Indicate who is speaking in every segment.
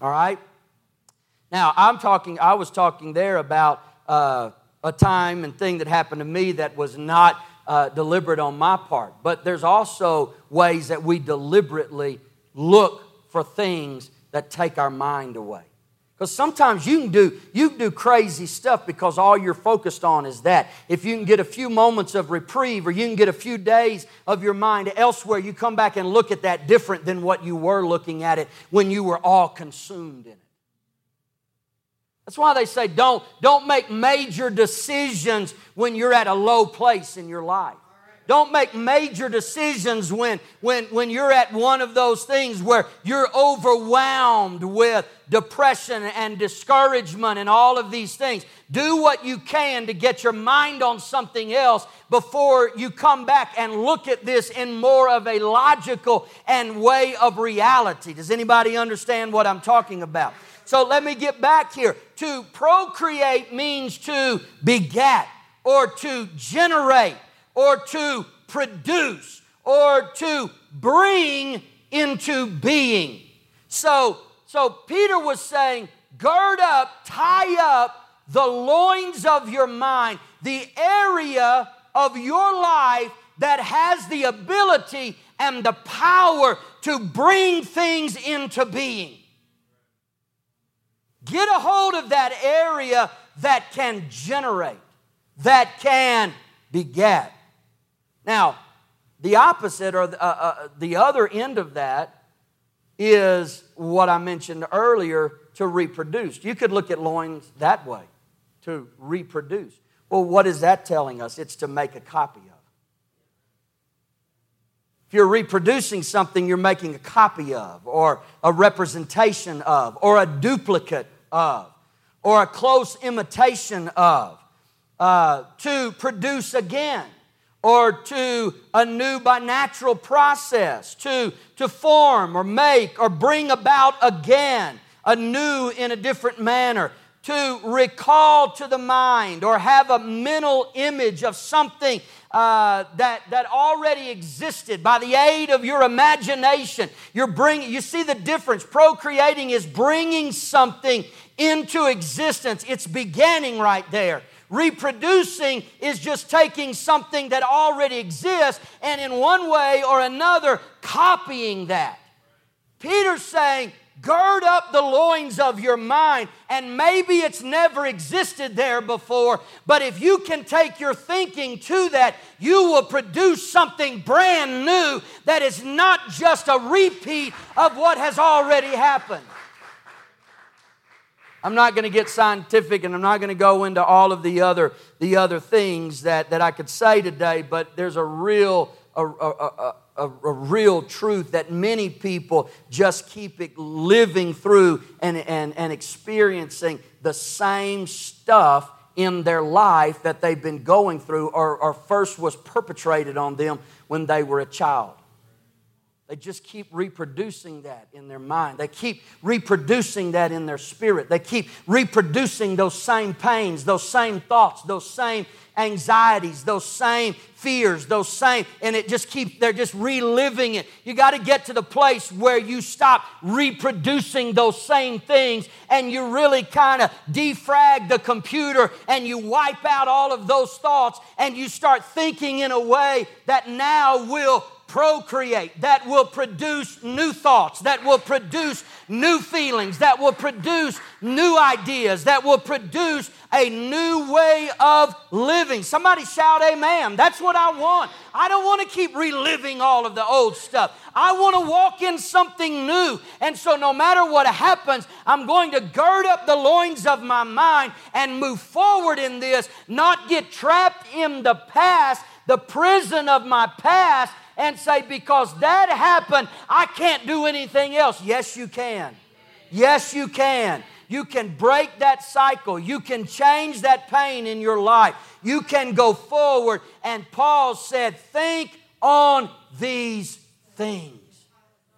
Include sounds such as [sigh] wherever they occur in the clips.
Speaker 1: All right? Now, I'm talking, I was talking there about uh, a time and thing that happened to me that was not uh, deliberate on my part. But there's also ways that we deliberately look for things that take our mind away. Because sometimes you can do you can do crazy stuff because all you're focused on is that. If you can get a few moments of reprieve or you can get a few days of your mind elsewhere, you come back and look at that different than what you were looking at it when you were all consumed in it. That's why they say don't, don't make major decisions when you're at a low place in your life. Don't make major decisions when, when, when you're at one of those things where you're overwhelmed with depression and discouragement and all of these things. Do what you can to get your mind on something else before you come back and look at this in more of a logical and way of reality. Does anybody understand what I'm talking about? So let me get back here. To procreate means to beget or to generate or to produce or to bring into being. So, so Peter was saying, gird up, tie up the loins of your mind, the area of your life that has the ability and the power to bring things into being. Get a hold of that area that can generate, that can beget. Now, the opposite or the, uh, uh, the other end of that is what I mentioned earlier to reproduce. You could look at loins that way, to reproduce. Well, what is that telling us? It's to make a copy of. If you're reproducing something you're making a copy of, or a representation of, or a duplicate of, or a close imitation of, uh, to produce again or to a new by natural process, to, to form or make or bring about again, anew in a different manner, to recall to the mind or have a mental image of something uh, that, that already existed by the aid of your imagination. You're bringing, you see the difference. Procreating is bringing something into existence, it's beginning right there. Reproducing is just taking something that already exists and in one way or another copying that. Peter's saying, gird up the loins of your mind. And maybe it's never existed there before, but if you can take your thinking to that, you will produce something brand new that is not just a repeat of what has already happened. I'm not going to get scientific and I'm not going to go into all of the other, the other things that, that I could say today, but there's a real, a, a, a, a, real truth that many people just keep living through and, and, and experiencing the same stuff in their life that they've been going through or, or first was perpetrated on them when they were a child. They just keep reproducing that in their mind. They keep reproducing that in their spirit. They keep reproducing those same pains, those same thoughts, those same anxieties, those same fears, those same, and it just keeps, they're just reliving it. You got to get to the place where you stop reproducing those same things and you really kind of defrag the computer and you wipe out all of those thoughts and you start thinking in a way that now will procreate, that will produce new thoughts, that will produce new feelings, that will produce new ideas, that will produce a new way of living. Somebody shout, Amen. That's what I want. I don't want to keep reliving all of the old stuff. I want to walk in something new. And so, no matter what happens, I'm going to gird up the loins of my mind and move forward in this, not get trapped in the past, the prison of my past and say, because that happened, I can't do anything else. Yes, you can. Yes, you can. You can break that cycle. You can change that pain in your life. You can go forward. And Paul said, Think on these things.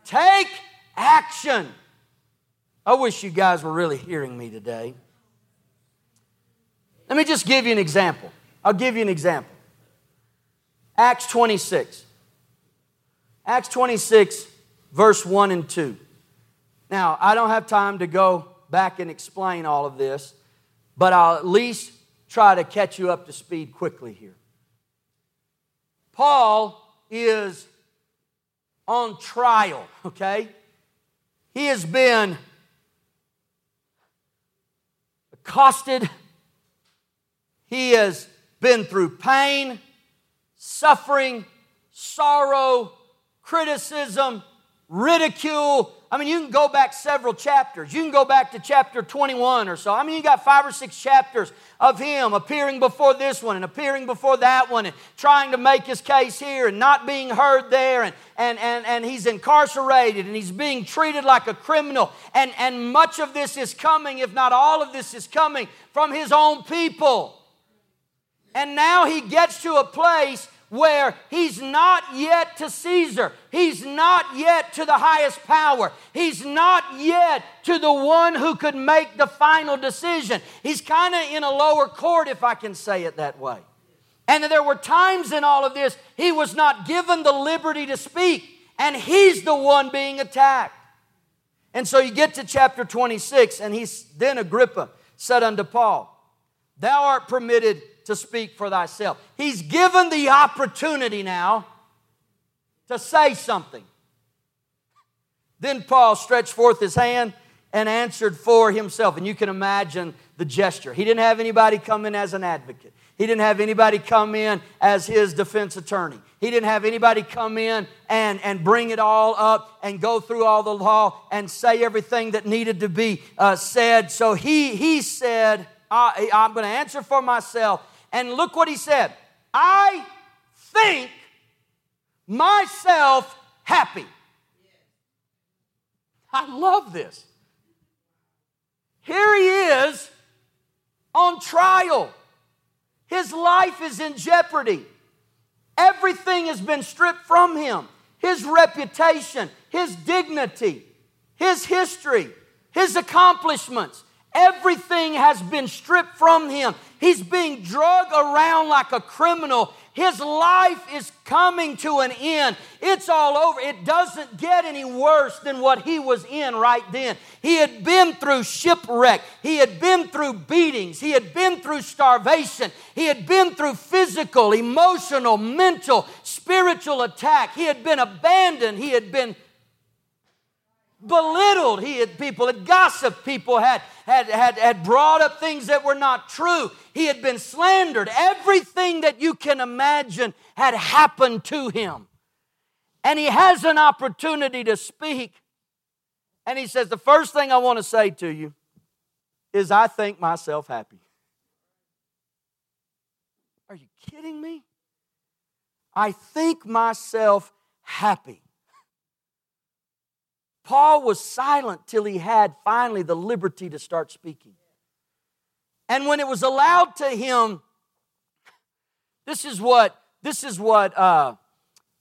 Speaker 1: Take action. I wish you guys were really hearing me today. Let me just give you an example. I'll give you an example. Acts 26. Acts 26, verse 1 and 2. Now, I don't have time to go back and explain all of this, but I'll at least try to catch you up to speed quickly here. Paul is on trial, okay? He has been accosted, he has been through pain, suffering, sorrow, criticism, ridicule. I mean, you can go back several chapters. You can go back to chapter 21 or so. I mean, you got five or six chapters of him appearing before this one and appearing before that one and trying to make his case here and not being heard there. And, and, and, and he's incarcerated and he's being treated like a criminal. And, and much of this is coming, if not all of this is coming, from his own people. And now he gets to a place where he's not yet to Caesar. He's not yet to the highest power. He's not yet to the one who could make the final decision. He's kind of in a lower court, if I can say it that way. And there were times in all of this he was not given the liberty to speak, and he's the one being attacked. And so you get to chapter 26, and he's then Agrippa said unto Paul, Thou art permitted to speak for thyself. He's given the opportunity now to say something. Then Paul stretched forth his hand and answered for himself. And you can imagine the gesture. He didn't have anybody come in as an advocate. He didn't have anybody come in as his defense attorney. He didn't have anybody come in and, and bring it all up and go through all the law and say everything that needed to be uh, said. So he, he said, I, I'm going to answer for myself and look what he said I think myself happy. I love this. Here he is on trial. His life is in jeopardy. Everything has been stripped from him his reputation, his dignity, his history, his accomplishments. Everything has been stripped from him. He's being drug around like a criminal. His life is coming to an end. It's all over. It doesn't get any worse than what he was in right then. He had been through shipwreck. He had been through beatings. He had been through starvation. He had been through physical, emotional, mental, spiritual attack. He had been abandoned. He had been belittled. He had people had gossiped. People had, had, had, had brought up things that were not true. He had been slandered. Everything that you can imagine had happened to him. And he has an opportunity to speak. And he says, The first thing I want to say to you is, I think myself happy. Are you kidding me? I think myself happy. Paul was silent till he had finally the liberty to start speaking. And when it was allowed to him, this is what this is what uh,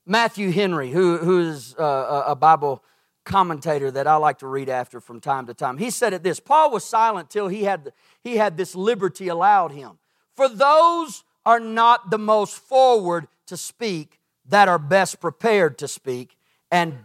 Speaker 1: Matthew Henry, who, who is uh, a Bible commentator that I like to read after from time to time, he said it this: Paul was silent till he had he had this liberty allowed him. For those are not the most forward to speak that are best prepared to speak and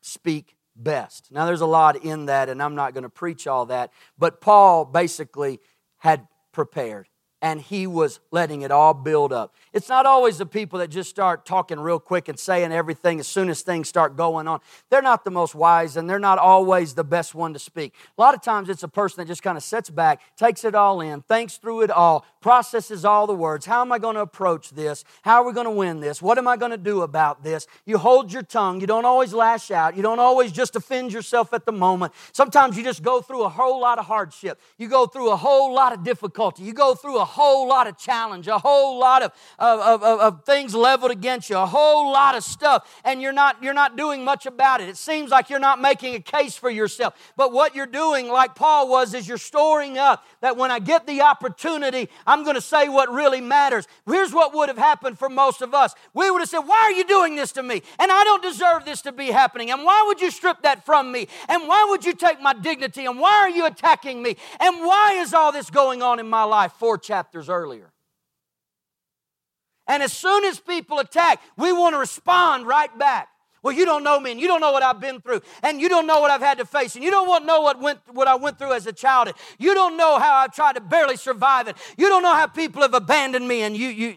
Speaker 1: speak best. Now, there's a lot in that, and I'm not going to preach all that, but Paul basically had prepared and he was letting it all build up. It's not always the people that just start talking real quick and saying everything as soon as things start going on. They're not the most wise and they're not always the best one to speak. A lot of times it's a person that just kind of sits back, takes it all in, thinks through it all, processes all the words. How am I going to approach this? How are we going to win this? What am I going to do about this? You hold your tongue. You don't always lash out. You don't always just offend yourself at the moment. Sometimes you just go through a whole lot of hardship. You go through a whole lot of difficulty. You go through a whole lot of challenge, a whole lot of, of, of, of, things leveled against you, a whole lot of stuff, and you're not, you're not doing much about it. It seems like you're not making a case for yourself. But what you're doing, like Paul was, is you're storing up that when I get the opportunity, I'm going to say what really matters. Here's what would have happened for most of us. We would have said, Why are you doing this to me? And I don't deserve this to be happening. And why would you strip that from me? And why would you take my dignity? And why are you attacking me? And why is all this going on in my life? Four chapters earlier. And as soon as people attack, we want to respond right back. Well, you don't know me, and you don't know what I've been through, and you don't know what I've had to face, and you don't know what, went, what I went through as a child. And you don't know how I've tried to barely survive it. You don't know how people have abandoned me, and you, you.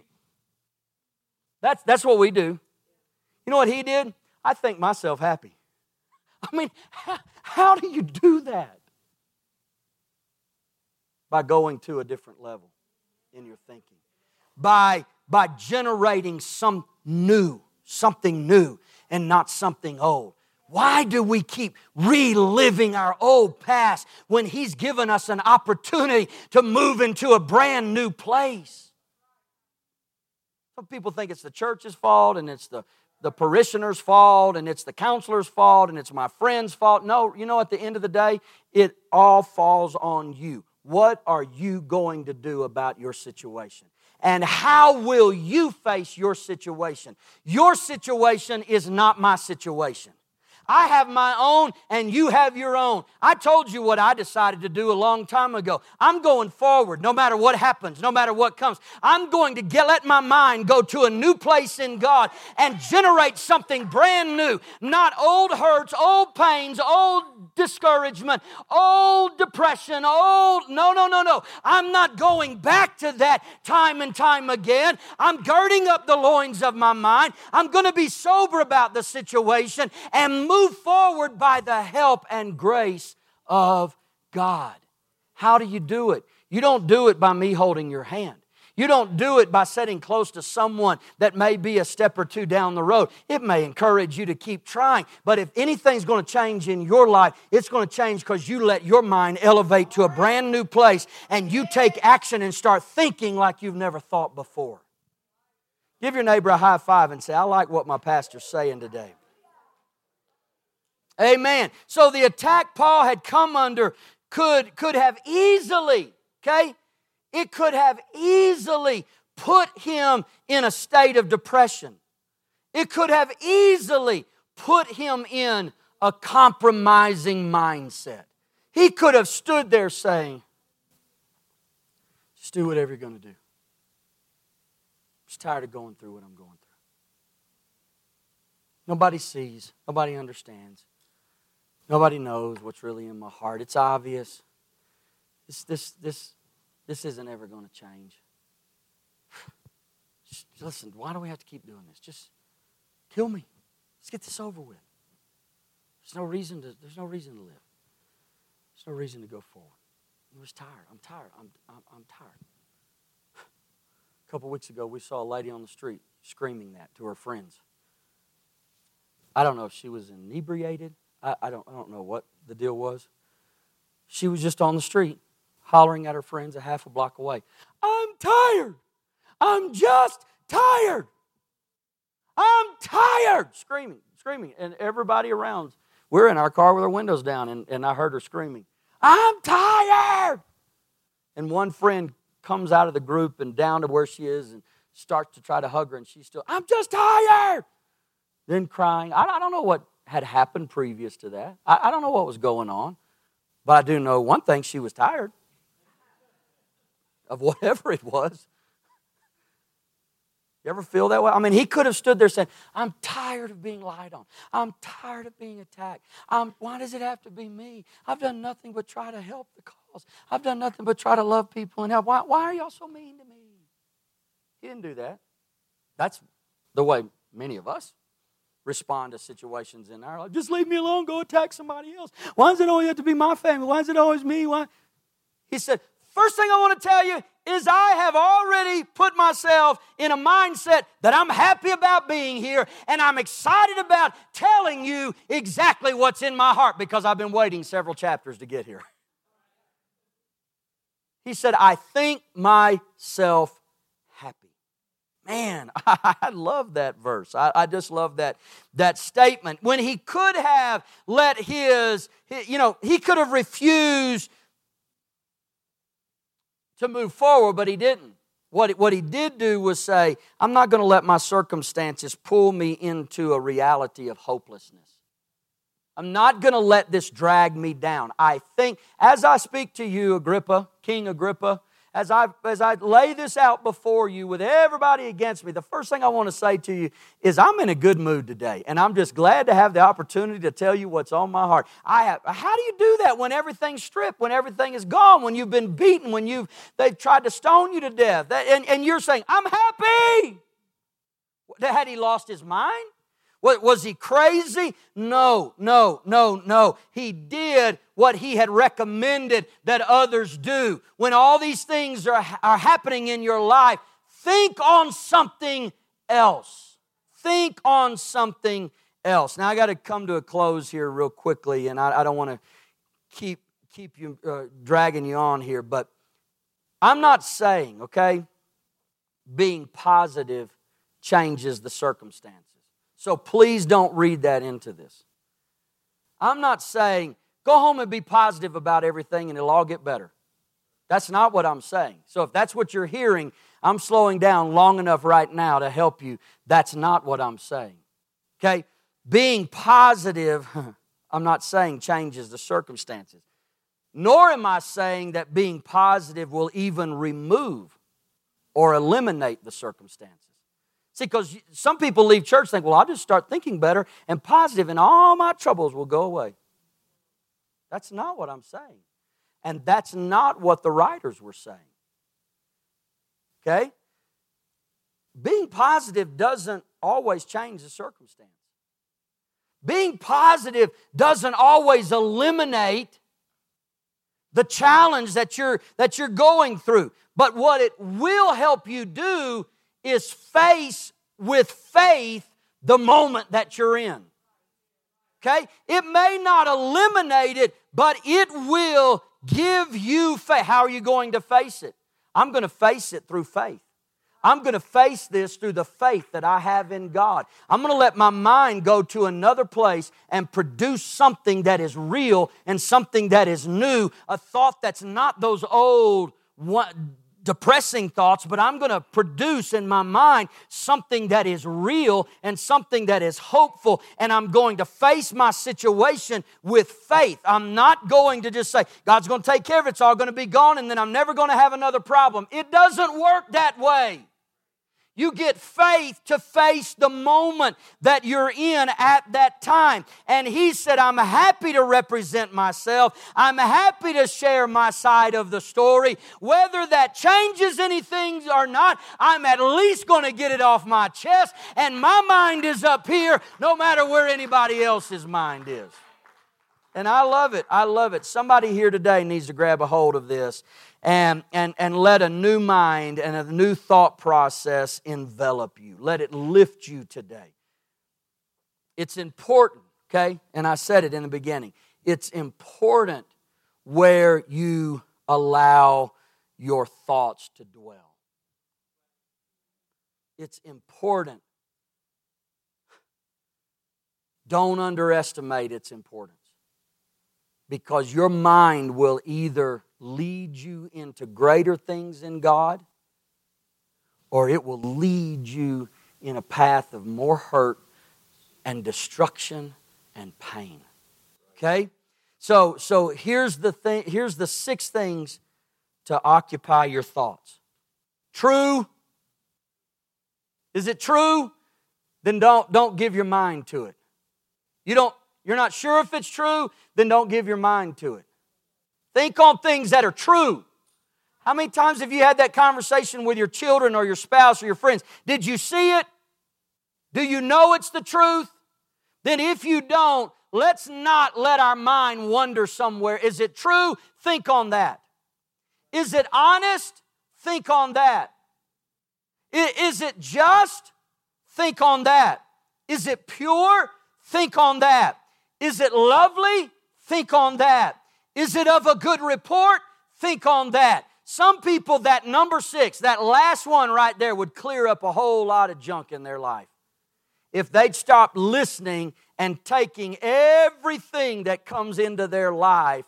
Speaker 1: That's, that's what we do. You know what he did? I think myself happy. I mean, how, how do you do that? By going to a different level in your thinking, by, by generating some new, something new, and not something old. Why do we keep reliving our old past when He's given us an opportunity to move into a brand new place? Some people think it's the church's fault and it's the the parishioner's fault and it's the counselor's fault and it's my friend's fault. No, you know, at the end of the day, it all falls on you. What are you going to do about your situation? And how will you face your situation? Your situation is not my situation. I have my own and you have your own. I told you what I decided to do a long time ago. I'm going forward no matter what happens, no matter what comes. I'm going to get, let my mind go to a new place in God and generate something brand new. Not old hurts, old pains, old discouragement, old depression, old. No, no, no, no. I'm not going back to that time and time again. I'm girding up the loins of my mind. I'm going to be sober about the situation and move forward by the help and grace of God. How do you do it? You don't do it by me holding your hand. You don't do it by sitting close to someone that may be a step or two down the road. It may encourage you to keep trying, but if anything's going to change in your life, it's going to change because you let your mind elevate to a brand new place and you take action and start thinking like you've never thought before. Give your neighbor a high five and say, I like what my pastor's saying today. Amen. So the attack Paul had come under could, could have easily, okay, it could have easily put him in a state of depression. It could have easily put him in a compromising mindset. He could have stood there saying, just do whatever you're going to do. I'm just tired of going through what I'm going through. Nobody sees, nobody understands. Nobody knows what's really in my heart. It's obvious. This, this, this, this isn't ever going to change. [sighs] Just, listen, why do we have to keep doing this? Just kill me. Let's get this over with. There's no reason to, there's no reason to live. There's no reason to go forward. I was tired. I'm tired. I'm, I'm, I'm tired. A [sighs] couple weeks ago, we saw a lady on the street screaming that to her friends. I don't know if she was inebriated I, I, don't, I don't know what the deal was. She was just on the street hollering at her friends a half a block away. I'm tired. I'm just tired. I'm tired. Screaming, screaming. And everybody around, we're in our car with our windows down, and, and I heard her screaming, I'm tired. And one friend comes out of the group and down to where she is and starts to try to hug her, and she's still, I'm just tired. Then crying. I, I don't know what had happened previous to that. I, I don't know what was going on, but I do know one thing she was tired of [laughs] whatever it was. You ever feel that way? I mean, he could have stood there saying, I'm tired of being lied on. I'm tired of being attacked. I'm, why does it have to be me? I've done nothing but try to help the cause. I've done nothing but try to love people and help. Why, why are y'all so mean to me? He didn't do that. That's the way many of us respond to situations in our life. Just leave me alone, go attack somebody else. Why does it always have to be my family? Why is it always me? Why? He said, First thing I want to tell you is I have already put myself in a mindset that I'm happy about being here and I'm excited about telling you exactly what's in my heart because I've been waiting several chapters to get here. He said, I think myself Man, [laughs] I love that verse. I, I, just love that, that statement. When he could have let his, you know, he could have refused to move forward, but he didn't. What, what he did do was say, I'm not going to let my circumstances pull me into a reality of hopelessness. I'm not going to let this drag me down. I think, as I speak to you, Agrippa, King Agrippa, as I, as I lay this out before you with everybody against me, the first thing I want to say to you is I'm in a good mood today. And I'm just glad to have the opportunity to tell you what's on my heart. I have, how do you do that when everything's stripped, when everything is gone, when you've been beaten, when you've, they've tried to stone you to death? And, and you're saying, I'm happy. Had he lost his mind? What, was he crazy? No, no, no, no. He did what he had recommended that others do. When all these things are, are happening in your life, think on something else. Think on something else. Now, I got to come to a close here real quickly, and I, I don't want to keep, keep you uh, dragging you on here, but I'm not saying, okay, being positive changes the circumstances. So please don't read that into this. I'm not saying go home and be positive about everything and it'll all get better. That's not what I'm saying. So if that's what you're hearing, I'm slowing down long enough right now to help you. That's not what I'm saying. Okay? Being positive, [laughs] I'm not saying changes the circumstances. Nor am I saying that being positive will even remove or eliminate the circumstances. See, because some people leave church think, well, I'll just start thinking better and positive, and all my troubles will go away. That's not what I'm saying. And that's not what the writers were saying. Okay? Being positive doesn't always change the circumstance. Being positive doesn't always eliminate the challenge that you're, that you're going through. But what it will help you do is face with faith the moment that you're in. Okay? It may not eliminate it, but it will give you faith. How are you going to face it? I'm going to face it through faith. I'm going to face this through the faith that I have in God. I'm going to let my mind go to another place and produce something that is real and something that is new, a thought that's not those old depressing thoughts, but I'm going to produce in my mind something that is real and something that is hopeful. And I'm going to face my situation with faith. I'm not going to just say, God's going to take care of it, it's all going to be gone, and then I'm never going to have another problem. It doesn't work that way. You get faith to face the moment that you're in at that time. And he said, I'm happy to represent myself. I'm happy to share my side of the story. Whether that changes anything or not, I'm at least going to get it off my chest. And my mind is up here no matter where anybody else's mind is. And I love it. I love it. Somebody here today needs to grab a hold of this and, and, and let a new mind and a new thought process envelop you. Let it lift you today. It's important, okay? And I said it in the beginning. It's important where you allow your thoughts to dwell. It's important. Don't underestimate its importance because your mind will either lead you into greater things in God, or it will lead you in a path of more hurt and destruction and pain. Okay? So, so here's the thing, here's the six things to occupy your thoughts. True. Is it true? Then don't, don't give your mind to it. You don't, you're not sure if it's true, then don't give your mind to it. Think on things that are true. How many times have you had that conversation with your children or your spouse or your friends? Did you see it? Do you know it's the truth? Then, if you don't, let's not let our mind wander somewhere. Is it true? Think on that. Is it honest? Think on that. Is it just? Think on that. Is it pure? Think on that. Is it lovely? Think on that. Is it of a good report? Think on that. Some people, that number six, that last one right there, would clear up a whole lot of junk in their life. If they'd stop listening and taking everything that comes into their life.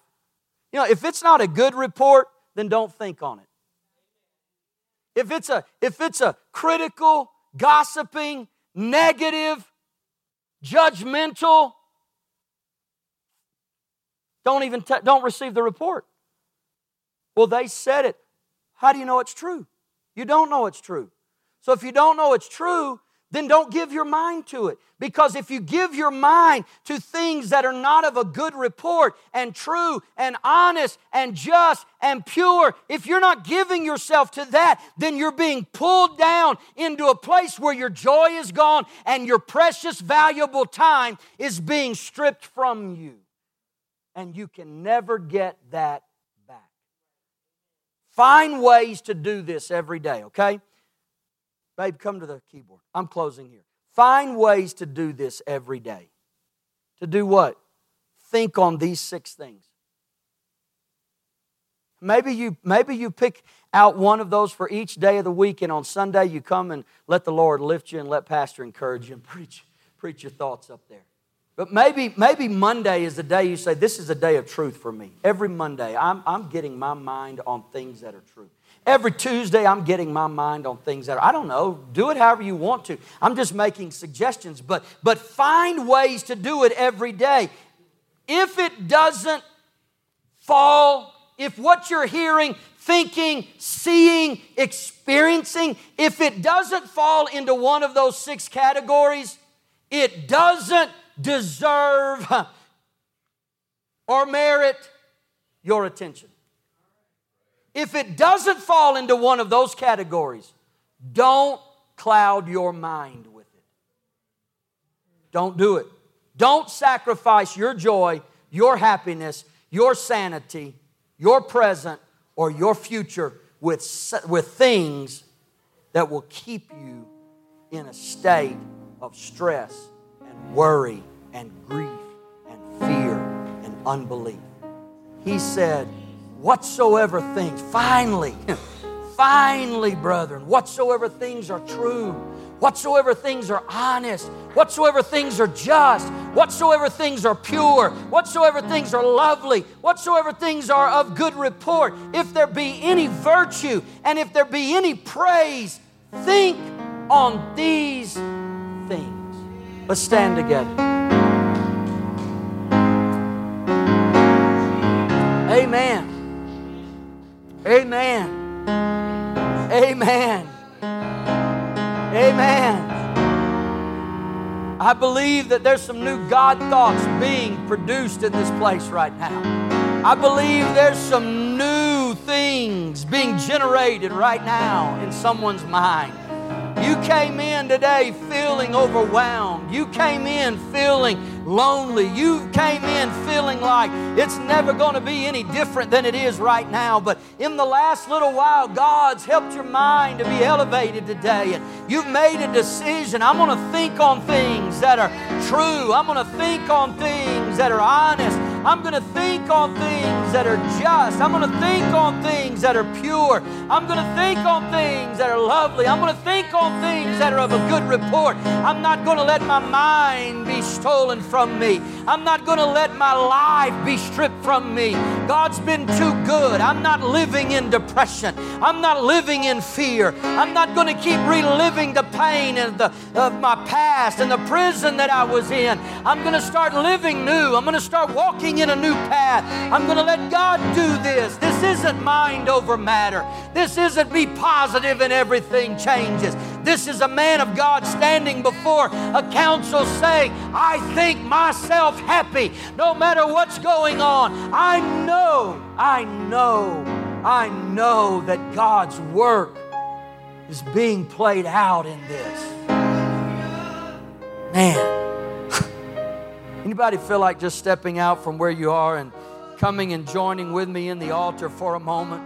Speaker 1: You know, if it's not a good report, then don't think on it. If it's a, if it's a critical, gossiping, negative, judgmental, don't even t- don't receive the report. Well, they said it. How do you know it's true? You don't know it's true. So if you don't know it's true, then don't give your mind to it. Because if you give your mind to things that are not of a good report and true and honest and just and pure, if you're not giving yourself to that, then you're being pulled down into a place where your joy is gone and your precious, valuable time is being stripped from you. And you can never get that back. Find ways to do this every day, okay? Babe, come to the keyboard. I'm closing here. Find ways to do this every day. To do what? Think on these six things. Maybe you, maybe you pick out one of those for each day of the week, and on Sunday you come and let the Lord lift you and let Pastor encourage you and [laughs] preach, preach your thoughts up there. But maybe, maybe Monday is the day you say, This is a day of truth for me. Every Monday, I'm, I'm getting my mind on things that are true. Every Tuesday, I'm getting my mind on things that are, I don't know, do it however you want to. I'm just making suggestions, but, but find ways to do it every day. If it doesn't fall, if what you're hearing, thinking, seeing, experiencing, if it doesn't fall into one of those six categories, it doesn't deserve or merit your attention. If it doesn't fall into one of those categories, don't cloud your mind with it. Don't do it. Don't sacrifice your joy, your happiness, your sanity, your present, or your future with, with things that will keep you in a state of stress and worry and grief and fear and unbelief. He said, whatsoever things, finally, [laughs] finally, brethren, whatsoever things are true, whatsoever things are honest, whatsoever things are just, whatsoever things are pure, whatsoever things are lovely, whatsoever things are of good report, if there be any virtue and if there be any praise, think on these things. Let's stand together. Amen. Amen. Amen. Amen. I believe that there's some new God thoughts being produced in this place right now. I believe there's some new things being generated right now in someone's mind. You came in today feeling overwhelmed. You came in feeling lonely. You came in feeling like it's never going to be any different than it is right now. But in the last little while, God's helped your mind to be elevated today. And you've made a decision. I'm going to think on things that are true. I'm going to think on things that are honest. I'm going to think on things that are just. I'm going to think on things that are pure. I'm going to think on things that are lovely. I'm going to think on things that are of a good report. I'm not going to let my mind be stolen from me. I'm not going to let my life be stripped from me. God's been too good. I'm not living in depression. I'm not living in fear. I'm not going to keep reliving the pain of, the, of my past and the prison that I was in. I'm going to start living new. I'm going to start walking walking in a new path. I'm going to let God do this. This isn't mind over matter. This isn't be positive and everything changes. This is a man of God standing before a council saying, I think myself happy no matter what's going on. I know, I know, I know that God's work is being played out in this. Man. Anybody feel like just stepping out from where you are and coming and joining with me in the altar for a moment?